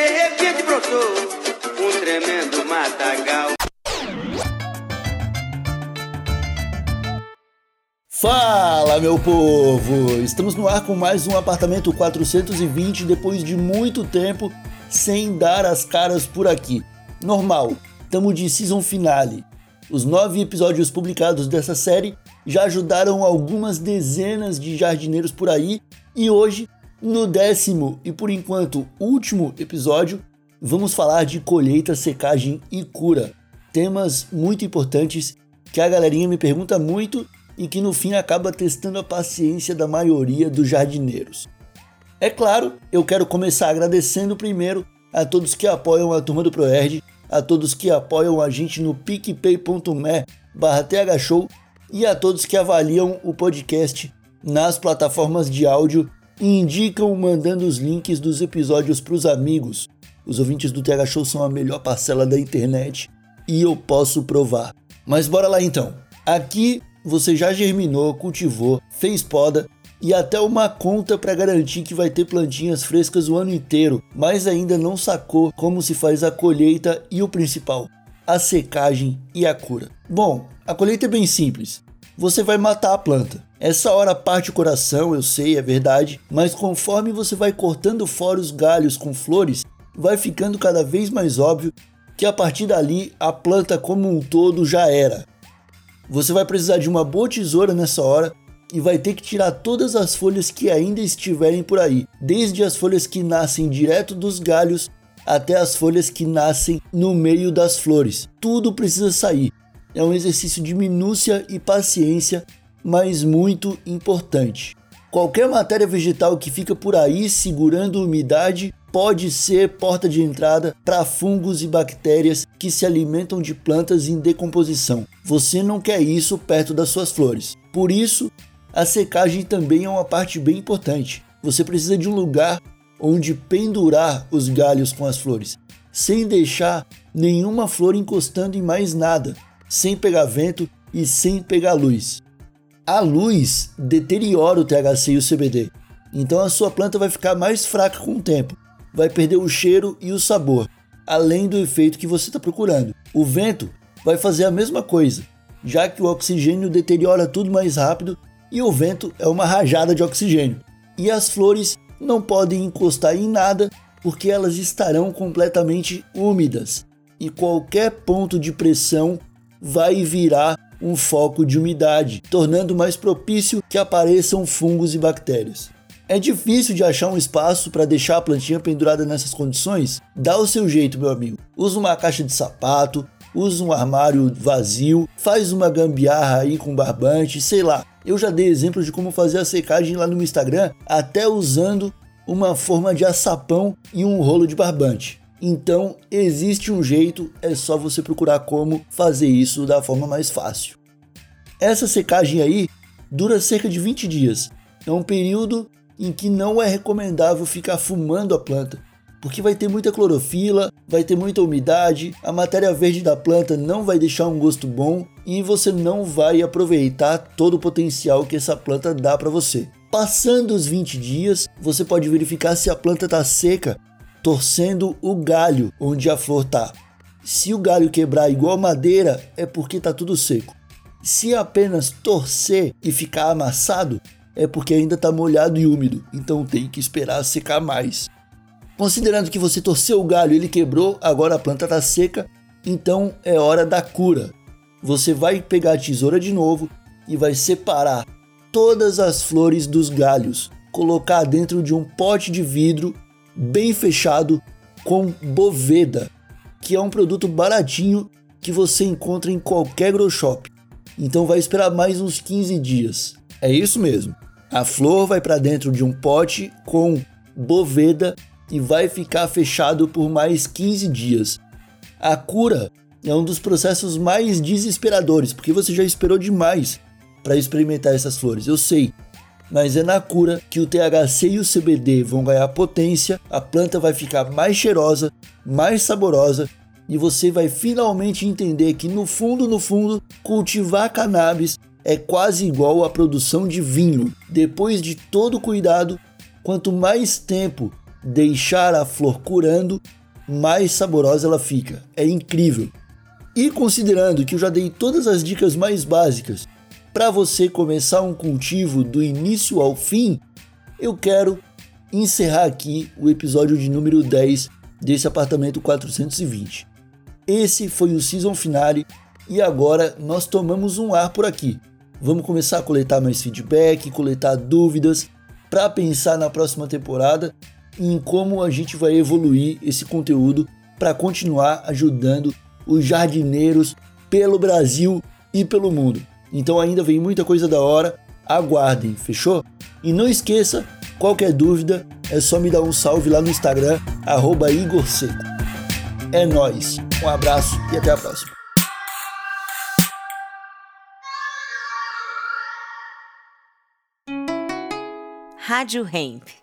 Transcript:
de repente brotou um tremendo matagal. Fala, meu povo! Estamos no ar com mais um apartamento 420 depois de muito tempo sem dar as caras por aqui. Normal, estamos de season finale. Os nove episódios publicados dessa série já ajudaram algumas dezenas de jardineiros por aí e hoje, no décimo e por enquanto último episódio, vamos falar de colheita, secagem e cura. Temas muito importantes que a galerinha me pergunta muito e que no fim acaba testando a paciência da maioria dos jardineiros. É claro, eu quero começar agradecendo primeiro a todos que apoiam a turma do ProErd, a todos que apoiam a gente no picpay.me barra thshow e a todos que avaliam o podcast nas plataformas de áudio e indicam mandando os links dos episódios para os amigos. Os ouvintes do TH Show são a melhor parcela da internet e eu posso provar. Mas bora lá então. Aqui você já germinou, cultivou, fez poda e até uma conta para garantir que vai ter plantinhas frescas o ano inteiro, mas ainda não sacou como se faz a colheita e o principal, a secagem e a cura. Bom, a colheita é bem simples. Você vai matar a planta. Essa hora parte o coração, eu sei, é verdade, mas conforme você vai cortando fora os galhos com flores, vai ficando cada vez mais óbvio que a partir dali a planta como um todo já era. Você vai precisar de uma boa tesoura nessa hora e vai ter que tirar todas as folhas que ainda estiverem por aí, desde as folhas que nascem direto dos galhos até as folhas que nascem no meio das flores. Tudo precisa sair. É um exercício de minúcia e paciência, mas muito importante. Qualquer matéria vegetal que fica por aí segurando umidade pode ser porta de entrada para fungos e bactérias que se alimentam de plantas em decomposição. Você não quer isso perto das suas flores. Por isso, a secagem também é uma parte bem importante. Você precisa de um lugar onde pendurar os galhos com as flores, sem deixar nenhuma flor encostando em mais nada, sem pegar vento e sem pegar luz. A luz deteriora o THC e o CBD, então a sua planta vai ficar mais fraca com o tempo, vai perder o cheiro e o sabor, além do efeito que você está procurando. O vento vai fazer a mesma coisa, já que o oxigênio deteriora tudo mais rápido e o vento é uma rajada de oxigênio. E as flores não podem encostar em nada porque elas estarão completamente úmidas e qualquer ponto de pressão vai virar um foco de umidade, tornando mais propício que apareçam fungos e bactérias. É difícil de achar um espaço para deixar a plantinha pendurada nessas condições? Dá o seu jeito, meu amigo. Usa uma caixa de sapato, usa um armário vazio, faz uma gambiarra aí com barbante, sei lá. Eu já dei exemplos de como fazer a secagem lá no Instagram, até usando uma forma de açapão e um rolo de barbante. Então, existe um jeito, é só você procurar como fazer isso da forma mais fácil. Essa secagem aí dura cerca de 20 dias. É um período em que não é recomendável ficar fumando a planta, porque vai ter muita clorofila, vai ter muita umidade, a matéria verde da planta não vai deixar um gosto bom e você não vai aproveitar todo o potencial que essa planta dá para você. Passando os 20 dias, você pode verificar se a planta está seca, torcendo o galho onde a flor está. Se o galho quebrar igual madeira, é porque está tudo seco. Se apenas torcer e ficar amassado, é porque ainda está molhado e úmido, então tem que esperar secar mais. Considerando que você torceu o galho e ele quebrou, agora a planta está seca, então é hora da cura. Você vai pegar a tesoura de novo e vai separar todas as flores dos galhos, colocar dentro de um pote de vidro bem fechado com boveda, que é um produto baratinho que você encontra em qualquer grow shop. Então vai esperar mais uns 15 dias. É isso mesmo. A flor vai para dentro de um pote com boveda e vai ficar fechado por mais 15 dias. A cura é um dos processos mais desesperadores, porque você já esperou demais para experimentar essas flores, eu sei. Mas é na cura que o THC e o CBD vão ganhar potência, a planta vai ficar mais cheirosa, mais saborosa e você vai finalmente entender que no fundo, no fundo, cultivar cannabis é quase igual à produção de vinho. Depois de todo cuidado, quanto mais tempo deixar a flor curando, mais saborosa ela fica. É incrível. E considerando que eu já dei todas as dicas mais básicas para você começar um cultivo do início ao fim, eu quero encerrar aqui o episódio de número 10 desse apartamento 420. Esse foi o season finale e agora nós tomamos um ar por aqui. Vamos começar a coletar mais feedback, coletar dúvidas para pensar na próxima temporada em como a gente vai evoluir esse conteúdo para continuar ajudando os jardineiros pelo Brasil e pelo mundo. Então ainda vem muita coisa da hora, aguardem, fechou? E não esqueça, qualquer dúvida é só me dar um salve lá no Instagram, arroba Igor Seco. É nóis, um abraço e até a próxima. Rádio Hemp.